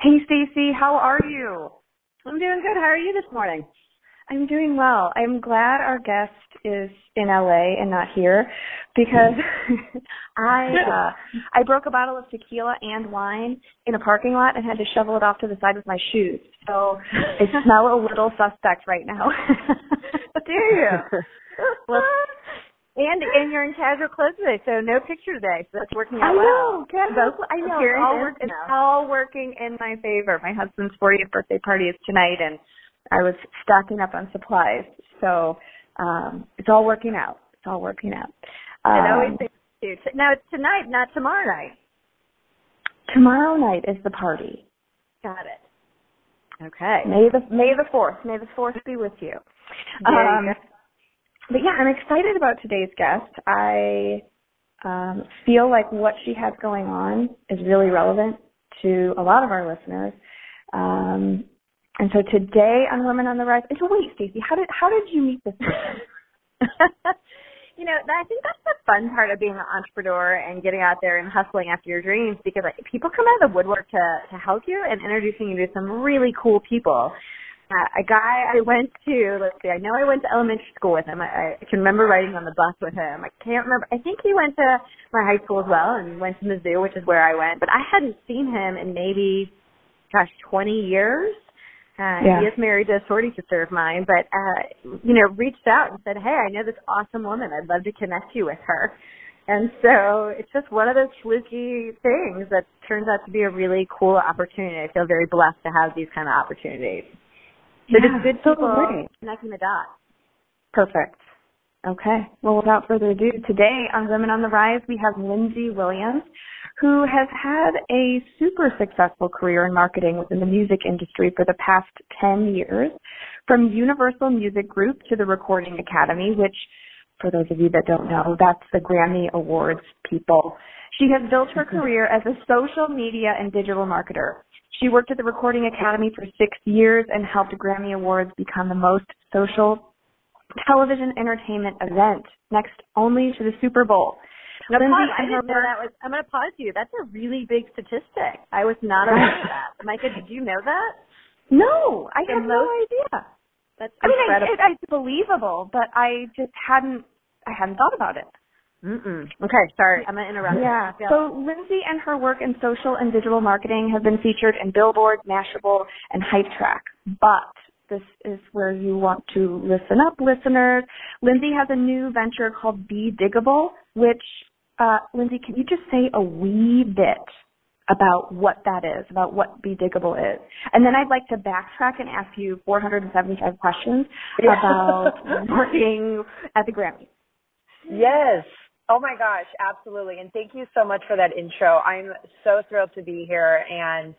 Hey Stacy, how are you? I'm doing good. How are you this morning? I'm doing well. I'm glad our guest is in LA and not here because I uh I broke a bottle of tequila and wine in a parking lot and had to shovel it off to the side with my shoes. So I smell a little suspect right now. Do you? well, and and you're in casual clothes today, so no picture today. So that's working out I know, well. casual, I know. It's all, work, it's all working in my favor. My husband's 40th birthday party is tonight, and I was stocking up on supplies. So um it's all working out. It's all working out. Um, it always Um, seems to. Now it's tonight, not tomorrow night. tomorrow night is the party. Got it. Okay. May the May the fourth. May the fourth be with you Um, but yeah, I'm excited about today's guest. I um, feel like what she has going on is really relevant to a lot of our listeners. Um, and so today on Women on the Rise. And so wait, Stacey, how did how did you meet this person? you know, I think that's the fun part of being an entrepreneur and getting out there and hustling after your dreams because like, people come out of the woodwork to to help you and introducing you to some really cool people. Uh, a guy I went to, let's see, I know I went to elementary school with him. I, I can remember riding on the bus with him. I can't remember. I think he went to my high school as well and went to Mizzou, which is where I went. But I hadn't seen him in maybe, gosh, 20 years. Uh, Yeah. He is married to a sorority sister of mine, but, uh, you know, reached out and said, hey, I know this awesome woman. I'd love to connect you with her. And so it's just one of those fluky things that turns out to be a really cool opportunity. I feel very blessed to have these kind of opportunities. So Yeah, just good so people great. connecting the dots. Perfect. Okay. Well, without further ado, today on Women on the Rise, we have Lindsay Williams, who has had a super successful career in marketing within the music industry for the past 10 years, from Universal Music Group to the Recording Academy, which, for those of you that don't know, that's the Grammy Awards people. She has built her mm-hmm. career as a social media and digital marketer. She worked at the Recording Academy for six years and helped Grammy Awards become the most social television entertainment event, next only to the Super Bowl. Now, Lindsay pause, I didn't know that was. I'm going to pause you. That's a really big statistic. I was not aware of that. Micah, did you know that? No, I had no idea. That's incredible. I mean, it, it, it's believable, but I just hadn't, I hadn't thought about it. Mm-mm. Okay, sorry. I'm going to interrupt. Yeah. you. So Lindsay and her work in social and digital marketing have been featured in Billboard, Mashable, and Hype Track. But this is where you want to listen up, listeners. Lindsay has a new venture called Be Diggable, which, uh, Lindsay, can you just say a wee bit about what that is, about what Be Diggable is? And then I'd like to backtrack and ask you 475 questions Yeah. about working at the Grammys. Yes. Oh my gosh, absolutely. And thank you so much for that intro. I'm so thrilled to be here and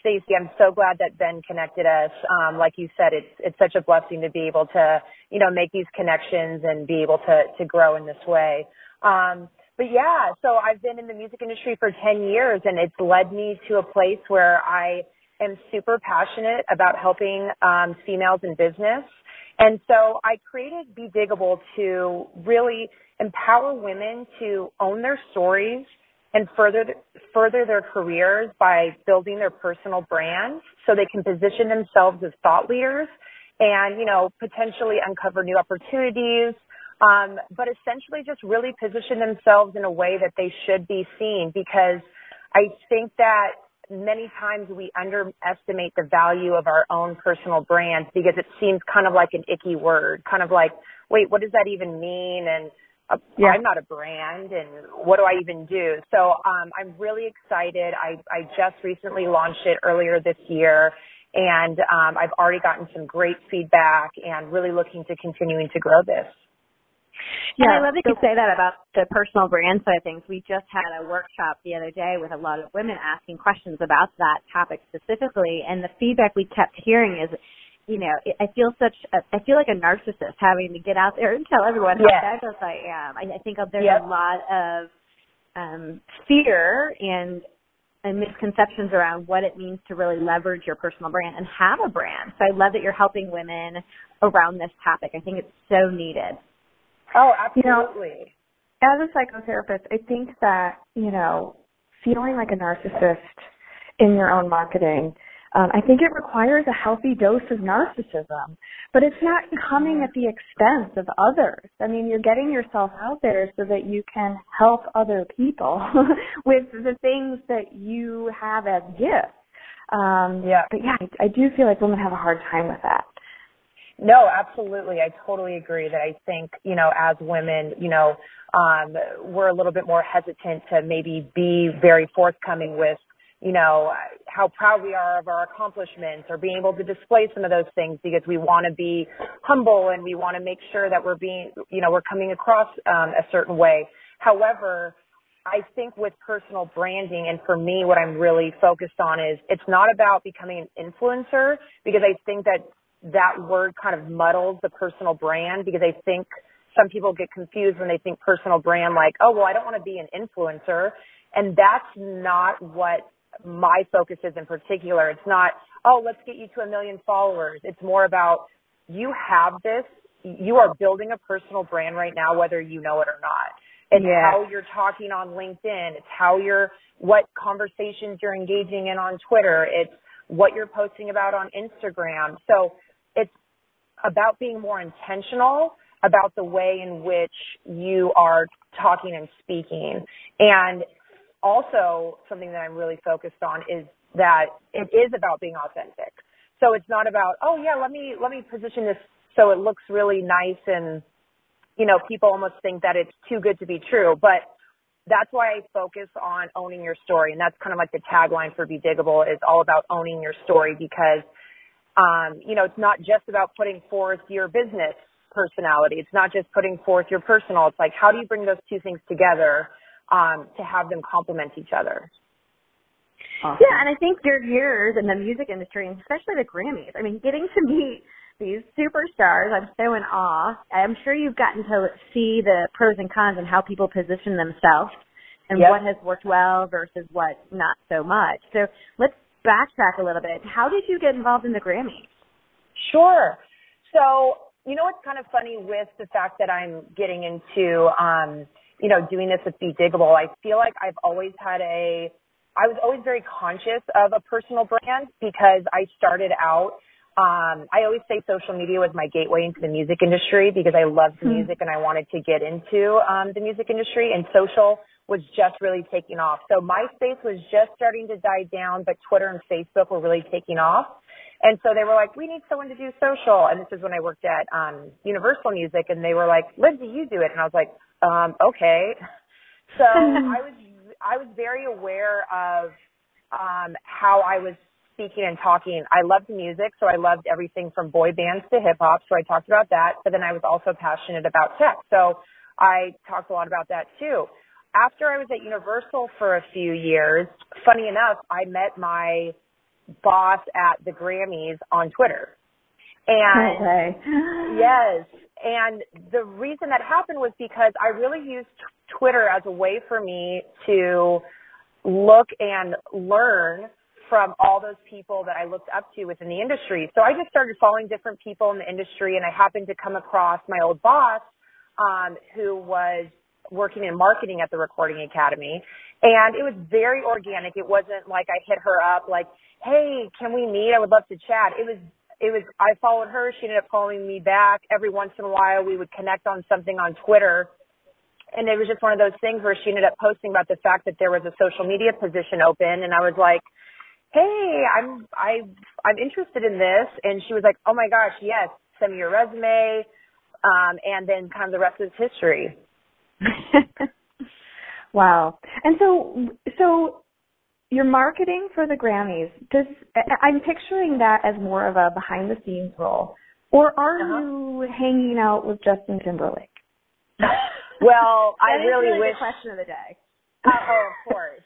Stacey, I'm so glad that Ben connected us. Um, like you said, it's it's such a blessing to be able to, you know, make these connections and be able to to grow in this way. Um, but yeah, so I've been in the music industry for 10 years and it's led me to a place where I am super passionate about helping um, females in business. And so I created Be Diggable to really empower women to own their stories and further further their careers by building their personal brands so they can position themselves as thought leaders and you know potentially uncover new opportunities um, but essentially just really position themselves in a way that they should be seen because I think that many times we underestimate the value of our own personal brand because it seems kind of like an icky word, kind of like, wait, what does that even mean? And uh, Yeah. I'm not a brand and what do I even do? So um, I'm really excited. I, I just recently launched it earlier this year and um, I've already gotten some great feedback and really looking to continuing to grow this. And Yeah, I love that so- you say that about the personal brand side of things. We just had a workshop the other day with a lot of women asking questions about that topic specifically, and the feedback we kept hearing is, you know, I feel such, a, I feel like a narcissist having to get out there and tell everyone how Yes. fabulous I am. I, I think there's Yep. a lot of um, fear and and misconceptions around what it means to really leverage your personal brand and have a brand. So I love that you're helping women around this topic. I think it's so needed. Oh, You know, absolutely. as a psychotherapist, I think that, you know, feeling like a narcissist in your own marketing. Um, I think it requires a healthy dose of narcissism, but it's not coming at the expense of others. I mean, you're getting yourself out there so that you can help other people with the things that you have as gifts. Um, yeah. But yeah, I, I do feel like women have a hard time with that. No, absolutely. I totally agree that I think, you know, as women, you know, um, we're a little bit more hesitant to maybe be very forthcoming with you know, how proud we are of our accomplishments or being able to display some of those things because we want to be humble and we want to make sure that we're being, you know, we're coming across um, a certain way. However, I think with personal branding and for me, what I'm really focused on is it's not about becoming an influencer because I think that that word kind of muddles the personal brand because I think some people get confused when they think personal brand like, oh, well, I don't want to be an influencer. And that's not what my focus is in particular. It's not, oh, let's get you to a million followers. It's more about you have this, you are building a personal brand right now, whether you know it or not. It's yeah. how you're talking on LinkedIn. It's how you're, what conversations you're engaging in on Twitter. It's what you're posting about on Instagram. So it's about being more intentional about the way in which you are talking and speaking. And also something that I'm really focused on is that it is about being authentic. So it's not about, oh yeah, let me, let me position this so it looks really nice and, you know, people almost think that it's too good to be true. But that's why I focus on owning your story. And that's kind of like the tagline for Be Diggable is all about owning your story because, um, you know, it's not just about putting forth your business personality. It's not just putting forth your personal. It's like, how do you bring those two things together um, to have them complement each other. Awesome. Yeah, and I think your years in the music industry, and especially the Grammys, I mean, getting to meet these superstars, I'm so in awe. I'm sure you've gotten to see the pros and cons and how people position themselves and yep. what has worked well versus what not so much. So let's backtrack a little bit. How did you get involved in the Grammys? Sure. So, you know what's kind of funny with the fact that I'm getting into um you know, doing this with Be Diggable, I feel like I've always had a, I was always very conscious of a personal brand because I started out, um, I always say social media was my gateway into the music industry because I loved mm-hmm. music and I wanted to get into, um, the music industry and social was just really taking off. So MySpace was just starting to die down, but Twitter and Facebook were really taking off. And so they were like, we need someone to do social. And this is when I worked at um, Universal Music, and they were like, Lindsay, you do it. And I was like, um, okay. So I was I was very aware of um, how I was speaking and talking. I loved music, so I loved everything from boy bands to hip hop. So I talked about that. But then I was also passionate about tech, so I talked a lot about that too. After I was at Universal for a few years, funny enough, I met my boss at the Grammys on Twitter. And okay. yes, and the reason that happened was because I really used Twitter as a way for me to look and learn from all those people that I looked up to within the industry. So I just started following different people in the industry and I happened to come across my old boss, um, who was working in marketing at the Recording Academy. And it was very organic. It wasn't like I hit her up like, hey, can we meet? I would love to chat. It was, it was, I followed her. She ended up following me back. Every once in a while we would connect on something on Twitter. And it was just one of those things where she ended up posting about the fact that there was a social media position open. And I was like, hey, I'm, I, I'm interested in this. And she was like, oh my gosh, yes, send me your resume. Um, and then kind of the rest is history. wow. And so, so your marketing for the Grammys, does I'm picturing that as more of a behind the scenes role, or are uh-huh. you hanging out with Justin Timberlake? well, I really, really wish. question of the day. Uh, oh, of course.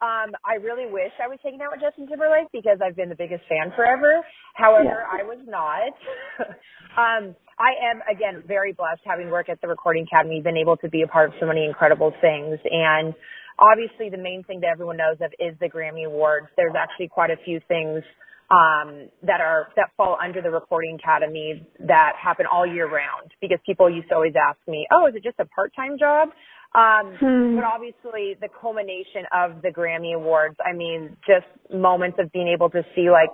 Um, I really wish I was hanging out with Justin Timberlake because I've been the biggest fan forever. However, yeah. I was not. um, I am again very blessed having worked at the Recording Academy, been able to be a part of so many incredible things, and obviously the main thing that everyone knows of is the Grammy Awards. There's actually quite a few things um, that are that fall under the Recording Academy that happen all year round because people used to always ask me, "Oh, is it just a part-time job?" Um, Hmm. but obviously the culmination of the Grammy Awards, I mean, just moments of being able to see like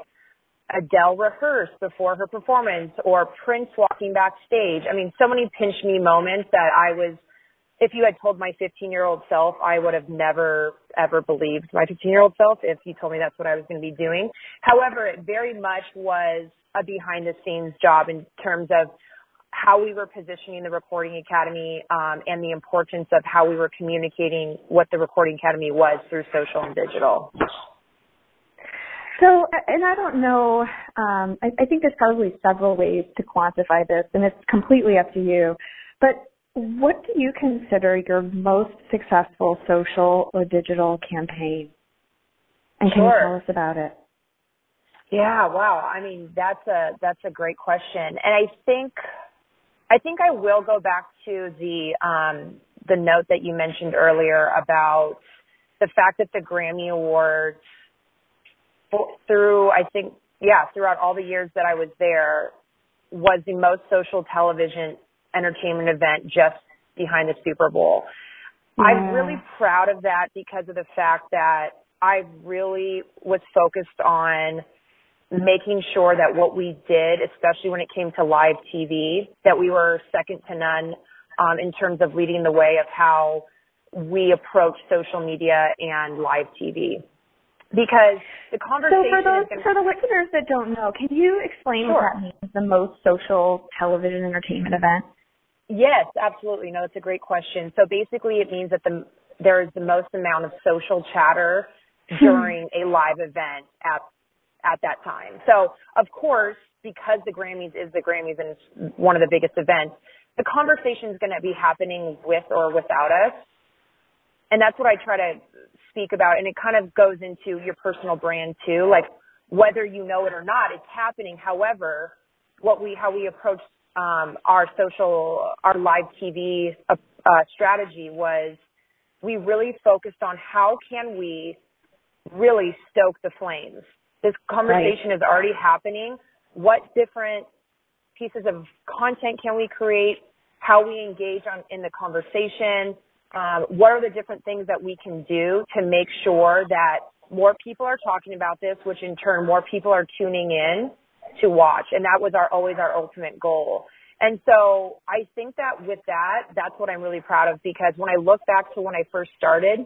Adele rehearse before her performance or Prince walking backstage. I mean, so many pinch me moments that I was, if you had told my 15 year old self, I would have never ever believed my 15 year old self if you told me that's what I was going to be doing. However, it very much was a behind the scenes job in terms of how we were positioning the Recording Academy um, and the importance of how we were communicating what the Recording Academy was through social and digital. So, and I don't know, um, I, I think there's probably several ways to quantify this, and it's completely up to you. But what do you consider your most successful social or digital campaign? And can Sure. you tell us about it? Yeah, wow. I mean, that's a that's a great question. And I think I think I will go back to the um the note that you mentioned earlier about the fact that the Grammy Awards through I think yeah, throughout all the years that I was there was the most social television entertainment event just behind the Super Bowl. I'm really proud of that because of the fact that I really was focused on making sure that what we did, especially when it came to live TV, that we were second to none um, in terms of leading the way of how we approach social media and live TV. Because the conversation. So for those is for the listeners that don't know, can you explain what that means? The most social television entertainment event. Yes, absolutely. No, it's a great question. So basically it means that the there is the most amount of social chatter during a live event at at that time. So of course, because the Grammys is the Grammys and it's one of the biggest events, the conversation is going to be happening with or without us. And that's what I try to speak about. And it kind of goes into your personal brand too. Like whether you know it or not, it's happening. However, what we, how we approach um, our social, our live TV uh, uh, strategy was we really focused on how can we really stoke the flames. This conversation is already happening. What different pieces of content can we create? How we engage on in the conversation? Um, what are the different things that we can do to make sure that more people are talking about this, which in turn more people are tuning in to watch, and that was our always our ultimate goal. And so I think that with that, that's what I'm really proud of because when I look back to when I first started,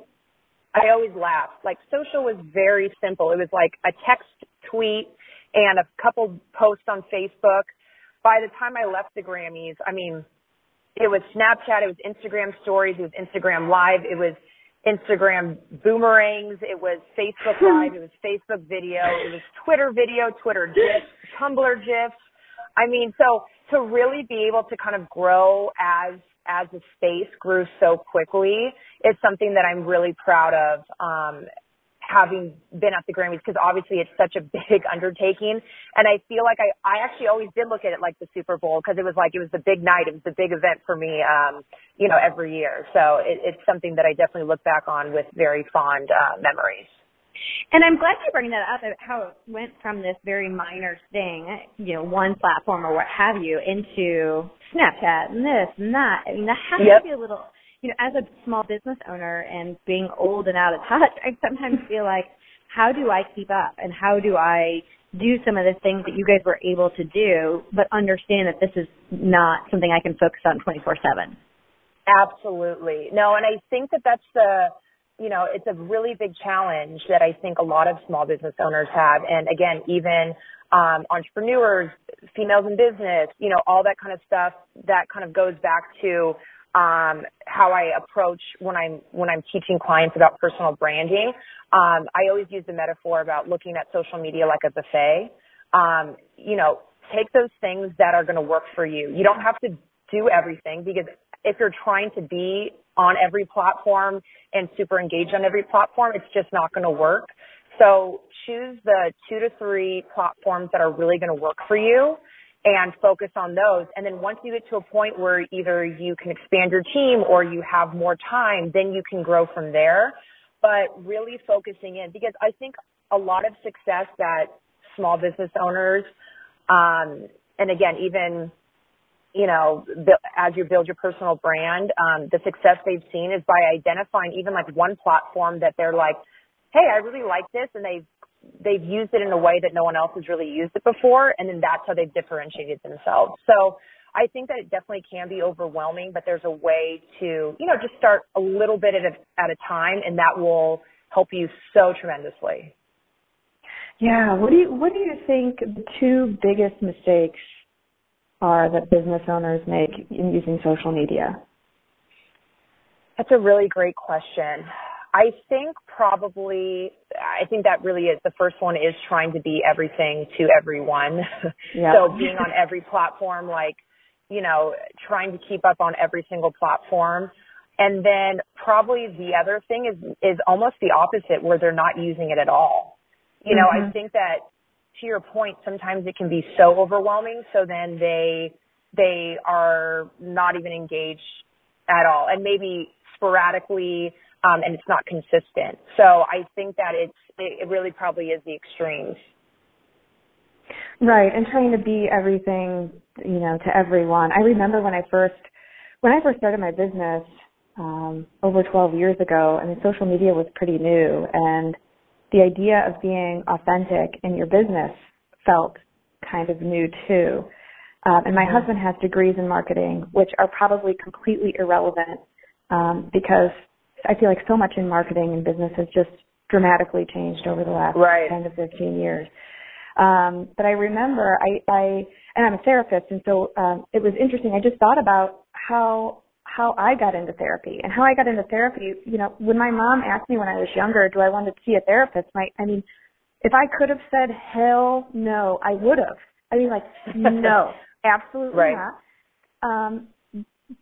I always laugh. Like social was very simple. It was like a text tweet and a couple posts on Facebook. By the time I left the Grammys, I mean, it was Snapchat, it was Instagram stories, it was Instagram live, it was Instagram boomerangs, it was Facebook live, it was Facebook video, it was Twitter video, Twitter GIFs, Tumblr GIFs. I mean, so to really be able to kind of grow as as the space grew so quickly is something that I'm really proud of. Um, having been at the Grammys because obviously it's such a big undertaking and I feel like I I actually always did look at it like the Super Bowl because it was like it was the big night it was the big event for me um you know every year so it, it's something that I definitely look back on with very fond uh, memories And I'm glad you bring that up, how it went from this very minor thing, you know, one platform or what have you, into Snapchat and this and that. I mean, that has Yep. to be a little, you know, as a small business owner and being old and out of touch, I sometimes feel like, how do I keep up and how do I do some of the things that you guys were able to do, but understand that this is not something I can focus on 24-7? Absolutely. No, and I think that that's the, you know, it's a really big challenge that I think a lot of small business owners have. And again, even um, entrepreneurs, females in business, you know, all that kind of stuff that kind of goes back to um, how I approach when I'm when I'm teaching clients about personal branding. Um, I always use the metaphor about looking at social media like a buffet. Um, you know, take those things that are going to work for you. You don't have to do everything because if you're trying to be on every platform and super engaged on every platform, it's just not going to work. So choose the two to three platforms that are really going to work for you and focus on those. And then once you get to a point where either you can expand your team or you have more time, then you can grow from there. But really focusing in because I think a lot of success that small business owners, um, and again, even you know, as you build your personal brand, um, the success they've seen is by identifying even like one platform that they're like, hey, I really like this, and they've they've used it in a way that no one else has really used it before, and then that's how they've differentiated themselves. So I think that it definitely can be overwhelming, but there's a way to, you know, just start a little bit at a, at a time, and that will help you so tremendously. Yeah. What do you What do you think the two biggest mistakes are that business owners make in using social media? That's a really great question. I think probably, I think that really is the first one is trying to be everything to everyone. Yep. so being on every platform, like, you know, trying to keep up on every single platform. And then probably the other thing is, is almost the opposite where they're not using it at all. You know, mm-hmm. I think that to your point, sometimes it can be so overwhelming. So then they, they are not even engaged at all and maybe sporadically, um, and it's not consistent. So I think that it's, it really probably is the extremes. Right, and trying to be everything, you know, to everyone. I remember when I first, when I first started my business, um, over 12 years ago, I mean, social media was pretty new, and the idea of being authentic in your business felt kind of new too. Um, and my mm-hmm. husband has degrees in marketing, which are probably completely irrelevant um, because I feel like so much in marketing and business has just dramatically changed over the last right. 10 to 15 years. Um, but I remember I, I, and I'm a therapist, and so um, it was interesting. I just thought about how how I got into therapy and how I got into therapy. You know, when my mom asked me when I was younger, do I want to see a therapist? My, I mean, if I could have said hell no, I would have. I mean, like no, absolutely right. not. Um,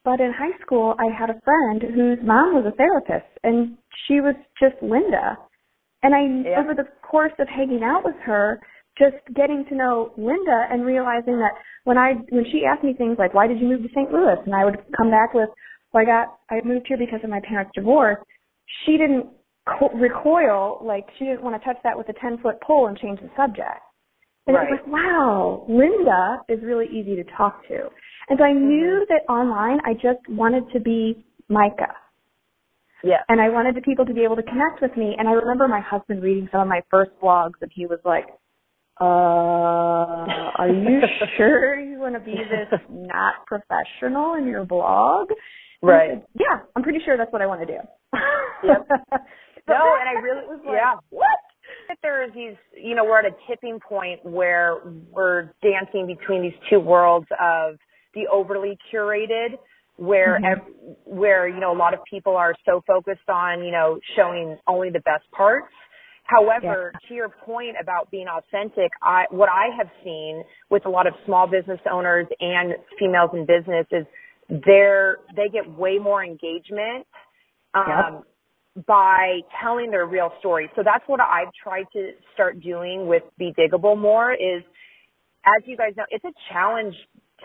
but in high school, I had a friend whose mom was a therapist, and she was just Linda. And I, yeah. over the course of hanging out with her, just getting to know Linda and realizing that when I when she asked me things like why did you move to St. Louis and I would come back with well I got I moved here because of my parents' divorce. She didn't co- recoil like she didn't want to touch that with a ten foot pole and change the subject. And right. it was like wow, Linda is really easy to talk to. And so I knew mm-hmm. that online I just wanted to be Micah. Yeah. And I wanted the people to be able to connect with me. And I remember my husband reading some of my first blogs and he was like, uh, are you sure you want to be this not professional in your blog? Right. Said, yeah, I'm pretty sure that's what I want to do. yep. no, and I really was like, yeah. What? There are these, you know, we're at a tipping point where we're dancing between these two worlds of the overly curated where mm-hmm. ev- where you know a lot of people are so focused on you know showing only the best parts However, yeah. to your point about being authentic, I, what I have seen with a lot of small business owners and females in business is they're, they get way more engagement, um, yep. by telling their real story. So that's what I've tried to start doing with Be Diggable more is, as you guys know, it's a challenge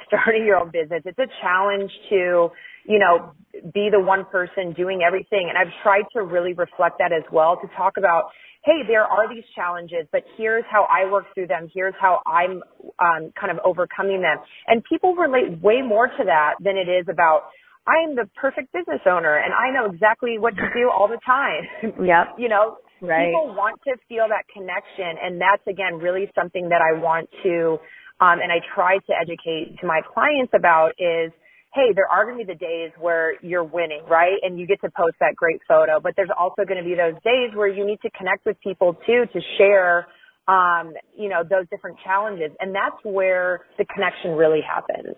starting your own business. It's a challenge to, you know, be the one person doing everything. And I've tried to really reflect that as well to talk about hey, there are these challenges, but here's how I work through them. Here's how I'm um, kind of overcoming them. And people relate way more to that than it is about, I'm the perfect business owner and I know exactly what to do all the time. Yep. you know, right. people want to feel that connection. And that's again really something that I want to, um, and I try to educate to my clients about is, hey, there are going to be the days where you're winning, right? And you get to post that great photo, but there's also going to be those days where you need to connect with people too to share, um, you know, those different challenges. And that's where the connection really happens.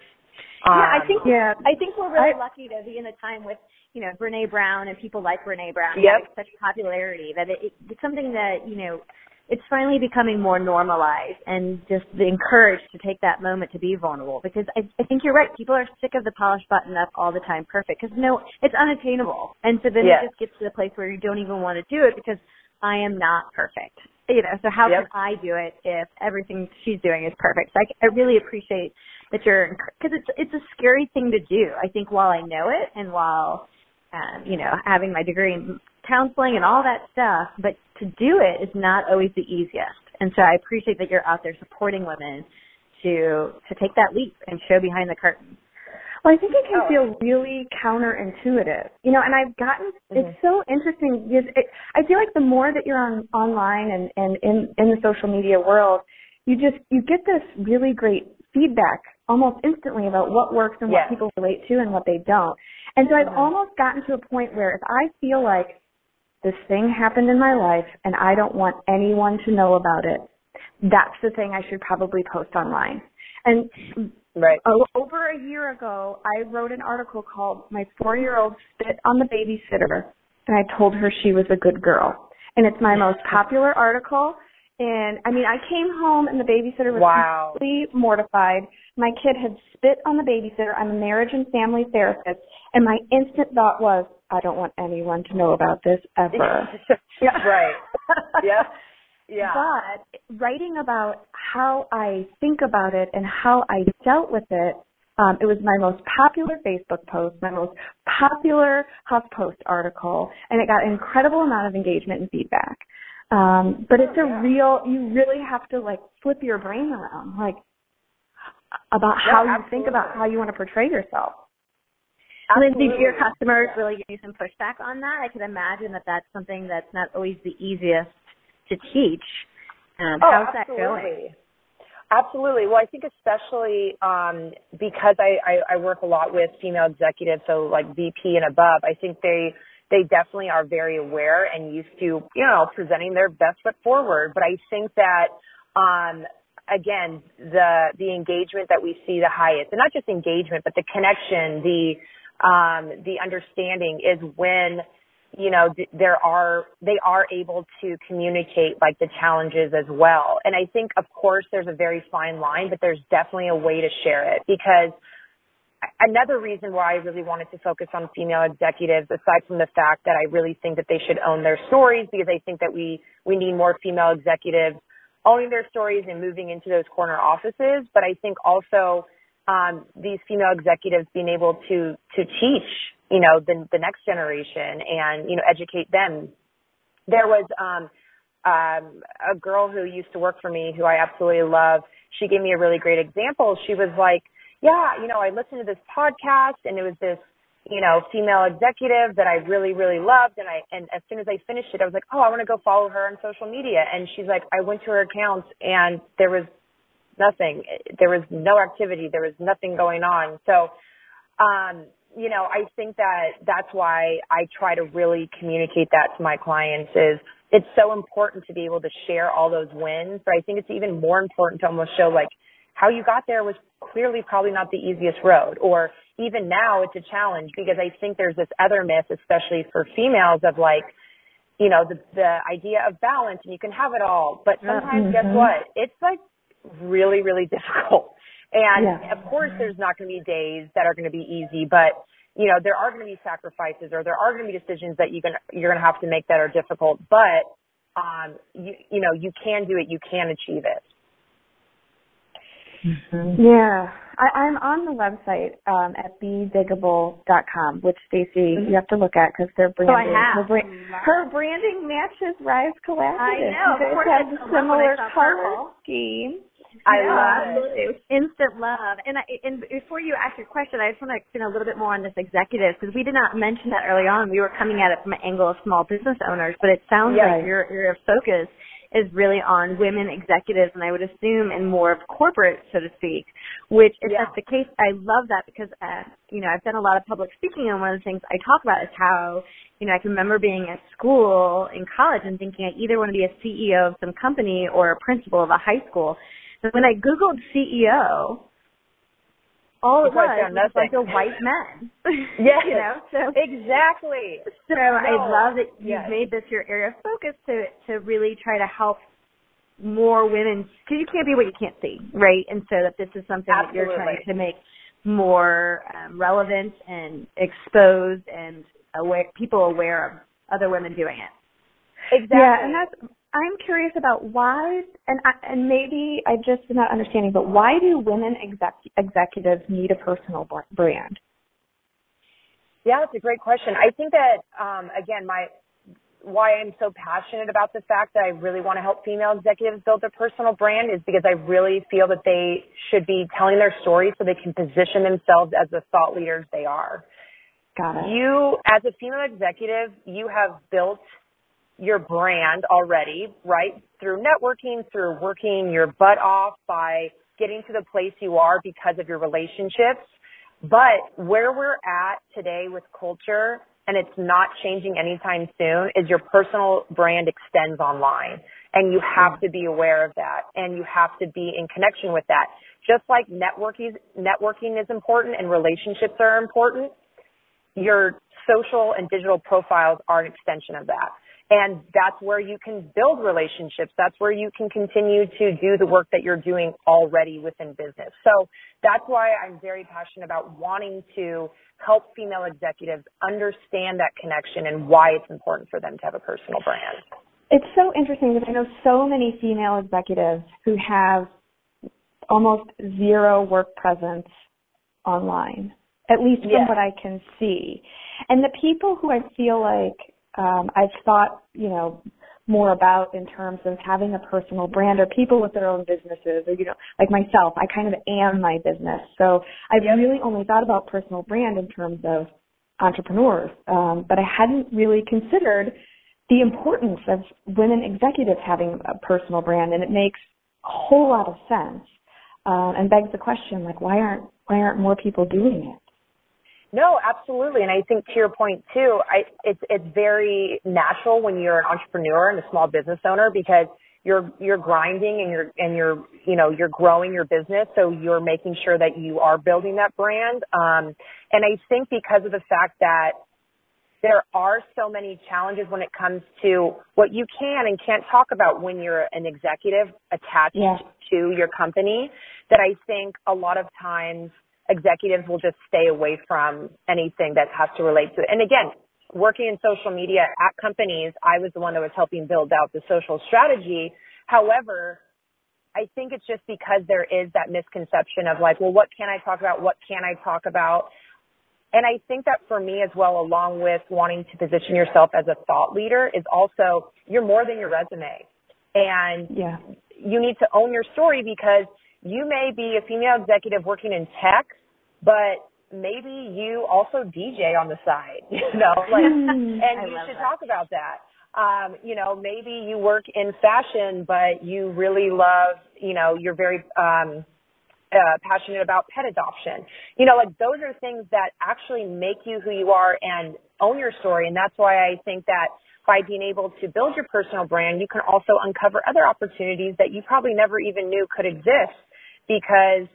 Um, yeah, I think yeah, I think we're really I, lucky to be in a time with you know Brene Brown and people like Brene Brown yep. such popularity that it, it's something that you know it's finally becoming more normalized and just encouraged to take that moment to be vulnerable because I, I think you're right. People are sick of the polished button up all the time perfect because no, it's unattainable. And so then it just gets to the place where you don't even want to do it because I am not perfect. You know, so how yep. can I do it if everything she's doing is perfect? So I, I really appreciate that you're, because it's, it's a scary thing to do. I think while I know it and while, um, you know, having my degree in counseling and all that stuff, but to do it is not always the easiest. And so I appreciate that you're out there supporting women to to take that leap and show behind the curtain. Well, I think it can Oh. feel really counterintuitive, you know. And I've gotten it's Mhm. so interesting because it, I feel like the more that you're on online and and in in the social media world, you just you get this really great feedback almost instantly about what works and what people relate to and what they don't. And so I've Mhm. almost gotten to a point where if I feel like this thing happened in my life and I don't want anyone to know about it, that's the thing I should probably post online. And Right. over a year ago, I wrote an article called "My Four-Year-Old Spit on the Babysitter," and I told her she was a good girl. And it's my most popular article. And I mean, I came home and the babysitter was Wow. completely mortified. My kid had spit on the babysitter. I'm a marriage and family therapist, and my instant thought was, I don't want anyone to know about this ever. Yeah. right. Yep. Yeah. But writing about how I think about it and how I dealt with it, um, it was my most popular Facebook post, my most popular HuffPost article, and it got an incredible amount of engagement and feedback. Um, but it's a yeah. real, you really have to like flip your brain around, like about Yeah, how you think about how you want to portray yourself. Lindsay, do your customers really give you some pushback on that? I can imagine that that's something that's not always the easiest to teach. Um, Oh, how's that going? absolutely. Absolutely. Well, I think especially um, because I, I, I work a lot with female executives, so like VP and above, I think they they definitely are very aware and used to you know presenting their best foot forward. But I think that um, again the the engagement that we see the highest, and not just engagement, but the connection, the um, the understanding is when you know there are they are able to communicate like the challenges as well. And i think of course there's a very fine line but there's definitely a way to share it because another reason why i really wanted to focus on female executives aside from the fact that i really think that they should own their stories because i think that we we need more female executives owning their stories and moving into those corner offices. But i think also um, these female executives being able to to teach you know the the next generation and you know educate them. There was um um a girl who used to work for me who I absolutely love. She gave me a really great example. She was like yeah you know I listened to this podcast and it was this you know female executive that I really really loved and I and as soon as I finished it I was like oh I want to go follow her on social media. And she's like I went to her account and there was nothing there was no activity there was nothing going on so um you know, I think that that's why I try to really communicate that to my clients is it's so important to be able to share all those wins, but I think it's even more important to almost show like how you got there was clearly probably not the easiest road or even now it's a challenge because I think there's this other myth, especially for females of like, you know, the, the idea of balance and you can have it all, but sometimes guess Mhm. what? It's like really, really difficult. And Yeah. of course, there's not going to be days that are going to be easy, but you know there are going to be sacrifices or there are going to be decisions that you're going to you're going to have to make that are difficult. But um, you you know you can do it. You can achieve it. Yeah, I, I'm on the website um, at bediggable.com, which Stacy you have to look at because their Mm-hmm. Oh, I have. her, bra- her branding matches Rise Collaborative. I know, of You course, have I the love when I similar color purple. scheme. I love it. absolutely. It was instant love. And I, and before you ask your question, I just want to explain a little bit more on this executive because we did not mention that early on. We were coming at it from an angle of small business owners, but it sounds Yeah. like your your focus is really on women executives, and I would assume in more of corporate, so to speak. Which, if Yeah. that's the case, I love that because uh, you know I've done a lot of public speaking, and one of the things I talk about is how you know I can remember being at school in college and thinking I either want to be a CEO of some company or a principal of a high school. And when I googled CEO, all it was was a bunch white men. Yes. you know, so Exactly. so I love that you've Yes. made this your area of focus to to really try to help more women because you can't be what you can't see, right? And so that this is something that you're trying to make more um, relevant and exposed and aware people aware of other women doing it. Exactly. Yeah, and that's. I'm curious about why, and I, and maybe I just am not understanding, but why do women exec, executives need a personal brand? Yeah, that's a great question. I think that um, again, my why I'm so passionate about the fact that I really want to help female executives build their personal brand is because I really feel that they should be telling their story so they can position themselves as the thought leaders they are. Got it. You, as a female executive, you have built your brand already, right? Through networking, through working your butt off by getting to the place you are because of your relationships. But where we're at today with culture, and it's not changing anytime soon, is your personal brand extends online. And you have to be aware of that and you have to be in connection with that. Just like networking, networking is important and relationships are important, your social and digital profiles are an extension of that. And that's where you can build relationships. That's where you can continue to do the work that you're doing already within business. So that's why I'm very passionate about wanting to help female executives understand that connection and why it's important for them to have a personal brand. It's so interesting because I know so many female executives who have almost zero work presence online, at least from Yeah. what I can see. And the people who I feel like um, I've thought, you know, more about in terms of having a personal brand or people with their own businesses or, you know, like myself, I kind of am my business. So I've really only thought about personal brand in terms of entrepreneurs. Um, but I hadn't really considered the importance of women executives having a personal brand and it makes a whole lot of sense. Uh, and begs the question, like, why aren't, why aren't more people doing it? No, absolutely. And I think to your point too, I, it's, it's very natural when you're an entrepreneur and a small business owner because you're, you're grinding and you're, and you're, you know, you're growing your business. So you're making sure that you are building that brand. Um, and I think because of the fact that there are so many challenges when it comes to what you can and can't talk about when you're an executive attached Yeah. to your company that I think a lot of times executives will just stay away from anything that has to relate to it. And again, working in social media at companies, I was the one that was helping build out the social strategy. However, I think it's just because there is that misconception of like, well, what can I talk about? What can I talk about? And I think that for me as well, along with wanting to position yourself as a thought leader is also you're more than your resume. And Yeah. you need to own your story because you may be a female executive working in tech, but maybe you also DJ on the side, you know, like, and you should that. talk about that. Um, you know, maybe you work in fashion, but you really love, you know, you're very, um, uh, passionate about pet adoption. You know, like those are things that actually make you who you are and own your story. And that's why I think that by being able to build your personal brand, you can also uncover other opportunities that you probably never even knew could exist because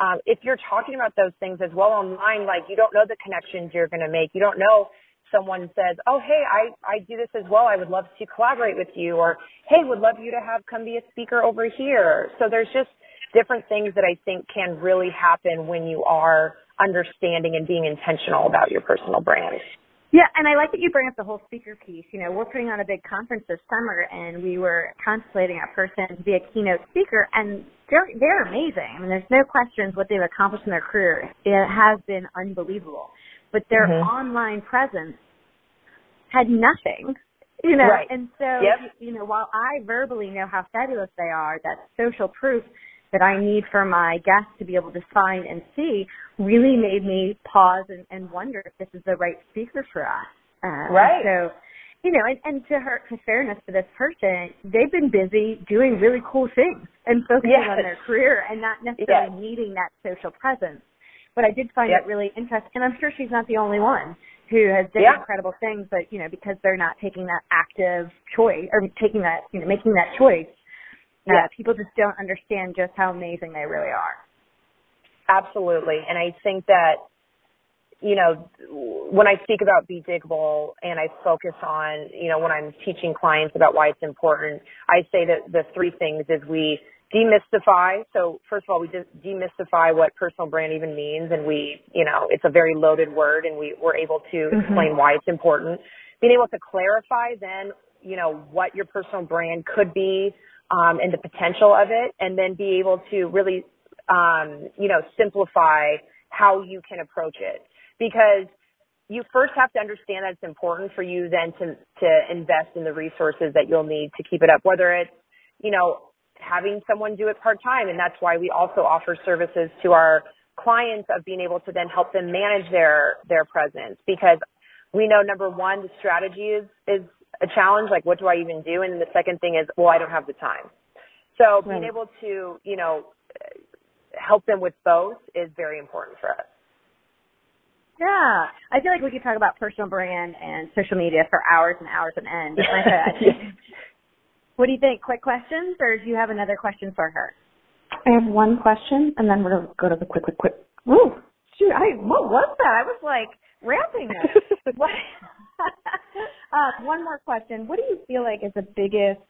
um, if you're talking about those things as well online, like you don't know the connections you're going to make. You don't know someone says, "Oh, hey, I I do this as well. I would love to collaborate with you," or "Hey, would love you to have come be a speaker over here." So there's just different things that I think can really happen when you are understanding and being intentional about your personal brand. Yeah, and I like that you bring up the whole speaker piece. You know, we're putting on a big conference this summer, and we were contemplating a person to be a keynote speaker, and they're they're amazing. I mean, there's no questions what they've accomplished in their career. It has been unbelievable, but their Mhm. online presence had nothing. You know, Right. and so Yep. you know, while I verbally know how fabulous they are, that social proof that I need for my guests to be able to find and see really made me pause and, and wonder if this is the right speaker for us. Uh, Right. So, you know, and, and to her, to fairness to this person, they've been busy doing really cool things and focusing Yes. on their career and not necessarily Yes. needing that social presence. But I did find Yep. it really interesting, and I'm sure she's not the only one who has done Yeah. incredible things, but you know, because they're not taking that active choice or taking that, you know, making that choice, Yeah. people just don't understand just how amazing they really are. Absolutely. And I think that, you know, when I speak about Be Diggable and I focus on, you know, when I'm teaching clients about why it's important, I say that the three things is we demystify. So first of all, we just demystify what personal brand even means and we, you know, it's a very loaded word and we were able to Mhm. explain why it's important. Being able to clarify then, you know, what your personal brand could be, um, and the potential of it and then be able to really um, you know, simplify how you can approach it. Because you first have to understand that it's important for you then to to invest in the resources that you'll need to keep it up whether it's you know having someone do it part time and that's why we also offer services to our clients of being able to then help them manage their their presence because we know number one the strategy is is a challenge like what do i even do and the second thing is well i don't have the time so being Right. able to you know help them with both is very important for us Yeah, I feel like we could talk about personal brand and social media for hours and hours and end. Like What do you think? Quick questions, or do you have another question for her? I have one question, and then we're gonna go to the quick, quick, quick. Woo! Shoot, I what was that? I was like ramping it. what? Uh, one more question. What do you feel like is the biggest?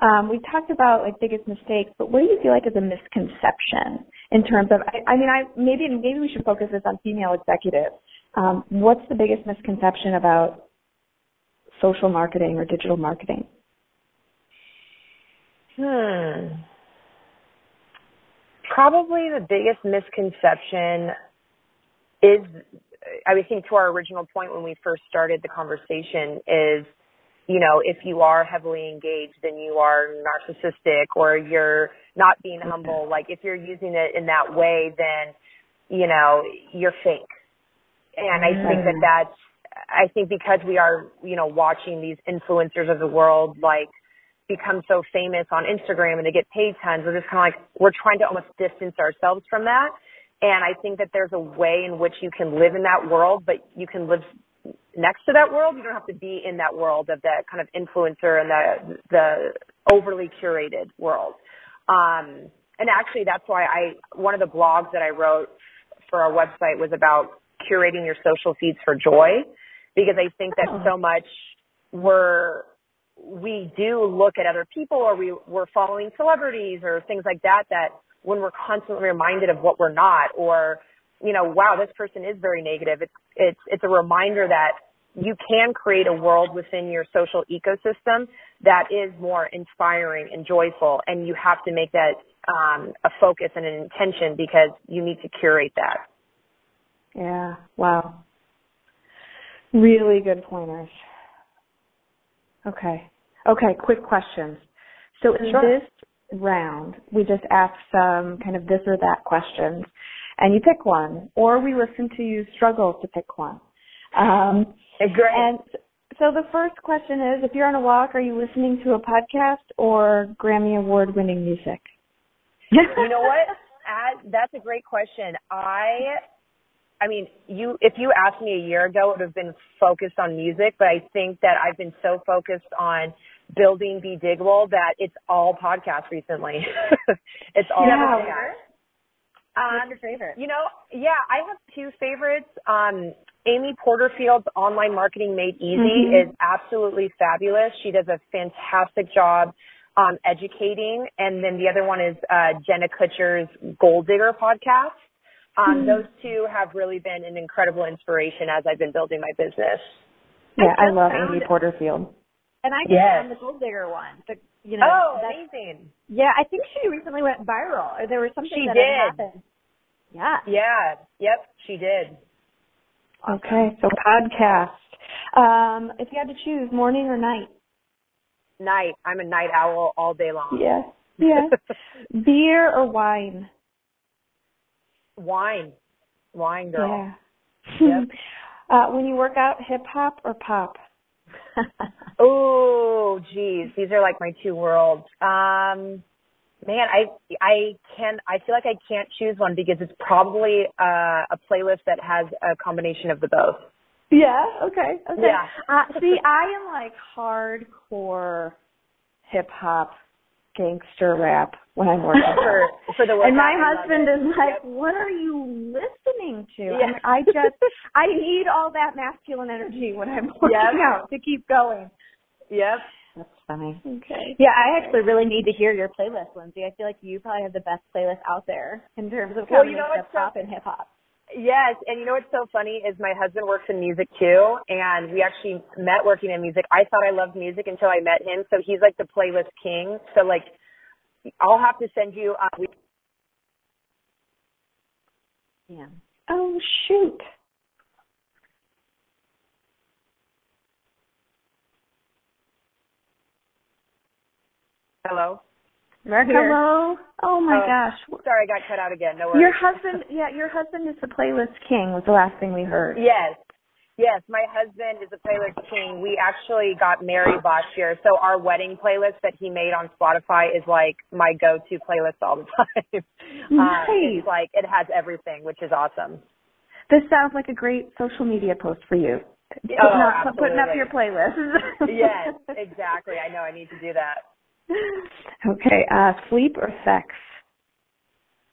Um, we talked about like biggest mistakes, but what do you feel like is a misconception in terms of? I, I mean, I maybe maybe we should focus this on female executives. Um, what's the biggest misconception about social marketing or digital marketing? Hmm. Probably the biggest misconception is, I would think to our original point when we first started the conversation is, you know, if you are heavily engaged, then you are narcissistic or you're not being humble. Like if you're using it in that way, then, you know, you're fake. And I think that mm-hmm. that's, I think because we are, you know, watching these influencers of the world, like, become so famous on Instagram and they get paid tons, we're just kind of like, we're trying to almost distance ourselves from that. And I think that there's a way in which you can live in that world, but you can live next to that world. You don't have to be in that world of that kind of influencer and the, the overly curated world. Um, and actually that's why I, one of the blogs that I wrote for our website was about curating your social feeds for joy because I think that so much we're, we do look at other people or we, we're following celebrities or things like that, that when we're constantly reminded of what we're not or, you know, wow, this person is very negative. It's, it's, it's a reminder that you can create a world within your social ecosystem that is more inspiring and joyful and you have to make that um, a focus and an intention because you need to curate that. Yeah. Wow. Really good pointers. Okay. Okay, quick questions. So in Sure. this round, we just ask some kind of this or that questions, and you pick one, or we listen to you struggle to pick one. Um, Great. and so the first question is, if you're on a walk, are you listening to a podcast or Grammy Award winning music? you know what? As, that's a great question. I, I mean, you if you asked me a year ago, it would have been focused on music, but I think that I've been so focused on building Be Diggable that it's all podcasts recently. it's all Yeah. podcasts. What's Um, your favorite? you know, yeah, I have two favorites. Um, Amy Porterfield's Online Marketing Made Easy Mhm. is absolutely fabulous. She does a fantastic job um, educating. And then the other one is uh, Jenna Kutcher's Goal Digger podcast. Um, Mhm. Those two have really been an incredible inspiration as I've been building my business. Yeah, I just love Amy. Porterfield. And I just Yes. found the goal digger one. The, you know, Oh, that's- amazing. yeah, I think she recently went viral. Or there was something She that did. had happened. Yeah. Yeah. Yep, she did. Okay, so podcast. Um, if you had to choose morning or night? Night. I'm a night owl all day long. Yeah. Yeah. Beer or wine? Wine. Wine girl. Yeah. Yep. uh, when you work out, hip hop or pop? Oh, geez, these are like my two worlds. Um, man, I I can I feel like I can't choose one because it's probably uh, a playlist that has a combination of the both. Yeah. Okay. Okay. Yeah. Uh, see, I am like hardcore hip hop, gangster rap when I'm working for for the and my I husband is like, Yep. "What are you listening to?" Yeah. And I just, I need all that masculine energy when I'm working Yep. out to keep going. Yep. That's funny. Okay. Yeah, I actually really need to hear your playlist, Lindsay. I feel like you probably have the best playlist out there in terms of Well, you know of what's so- and hip hop. Yes, and you know what's so funny is my husband works in music too, and we actually met working in music. I thought I loved music until I met him, so he's like the playlist king. So like, I'll have to send you. Uh, yeah. Oh shoot. Hello. We're Hello. Oh my oh, gosh. Sorry, I got cut out again. No worries. Your husband, yeah, your husband is the playlist king. Was the last thing we heard. Yes, Yes, my husband is a playlist king. We actually got married last year, so our wedding playlist that he made on Spotify is like my go-to playlist all the time. Uh, Nice. it's like it has everything, which is awesome. This sounds like a great social media post for you. Putting, Oh, up, putting up your playlist. yes, exactly. I know. I need to do that. Okay. Uh, sleep or sex?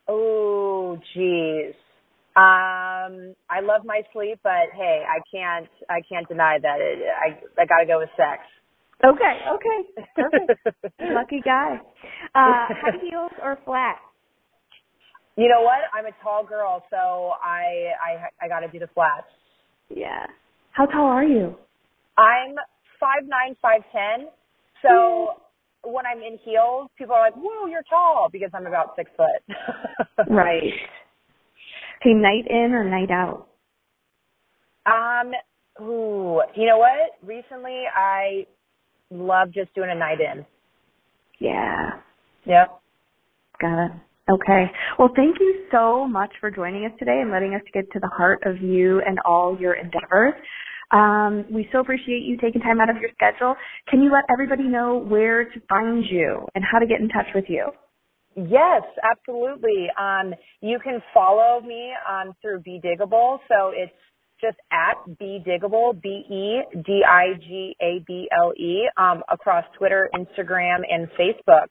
Oh, geez. Um, I love my sleep, but hey, I can't. I can't deny that. It, I I got to go with sex. Okay. Okay. Perfect. Lucky guy. Uh, high heels or flat? You know what? I'm a tall girl, so I I I got to do the flats. Yeah. How tall are you? I'm five nine, five ten. So when I'm in heels, people are like, "Whoa, you're tall," because I'm about six foot. Right. Okay, night in or night out? Um. Ooh. You know what? Recently, I love just doing a night in. Yeah. Yep. Got it. Okay. Well, thank you so much for joining us today and letting us get to the heart of you and all your endeavors. Um, we so appreciate you taking time out of your schedule. Can you let everybody know where to find you and how to get in touch with you? Yes, absolutely. Um, you can follow me um, through Be Diggable. So it's just at Be Diggable, B E D I G A B L E, um, across Twitter, Instagram, and Facebook.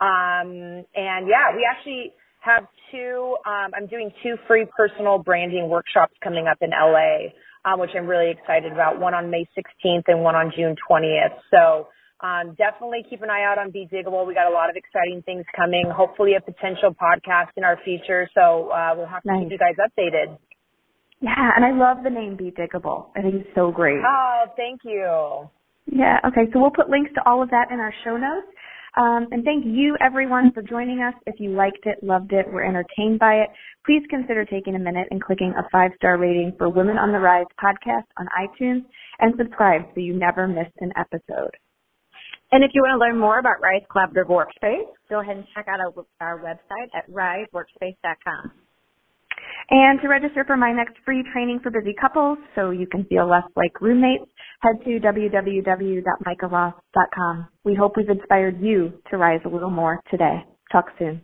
Um, and yeah, we actually have two. Um, I'm doing two free personal branding workshops coming up in LA, um, which I'm really excited about. One on May 16th and one on June 20th. So um, definitely keep an eye out on Be Diggable. We got a lot of exciting things coming. Hopefully, a potential podcast in our future. So uh, we'll have to Nice. keep you guys updated. Yeah, and I love the name Be Diggable. I think it's so great. Oh, thank you. Yeah, okay, so we'll put links to all of that in our show notes. Um, and thank you everyone for joining us. If you liked it, loved it, were entertained by it, please consider taking a minute and clicking a five star rating for Women on the Rise podcast on iTunes and subscribe so you never miss an episode. And if you want to learn more about Rise Collaborative Workspace, go ahead and check out our, our website at riseworkspace.com. And to register for my next free training for busy couples so you can feel less like roommates, head to www.micahross.com. We hope we've inspired you to rise a little more today. Talk soon.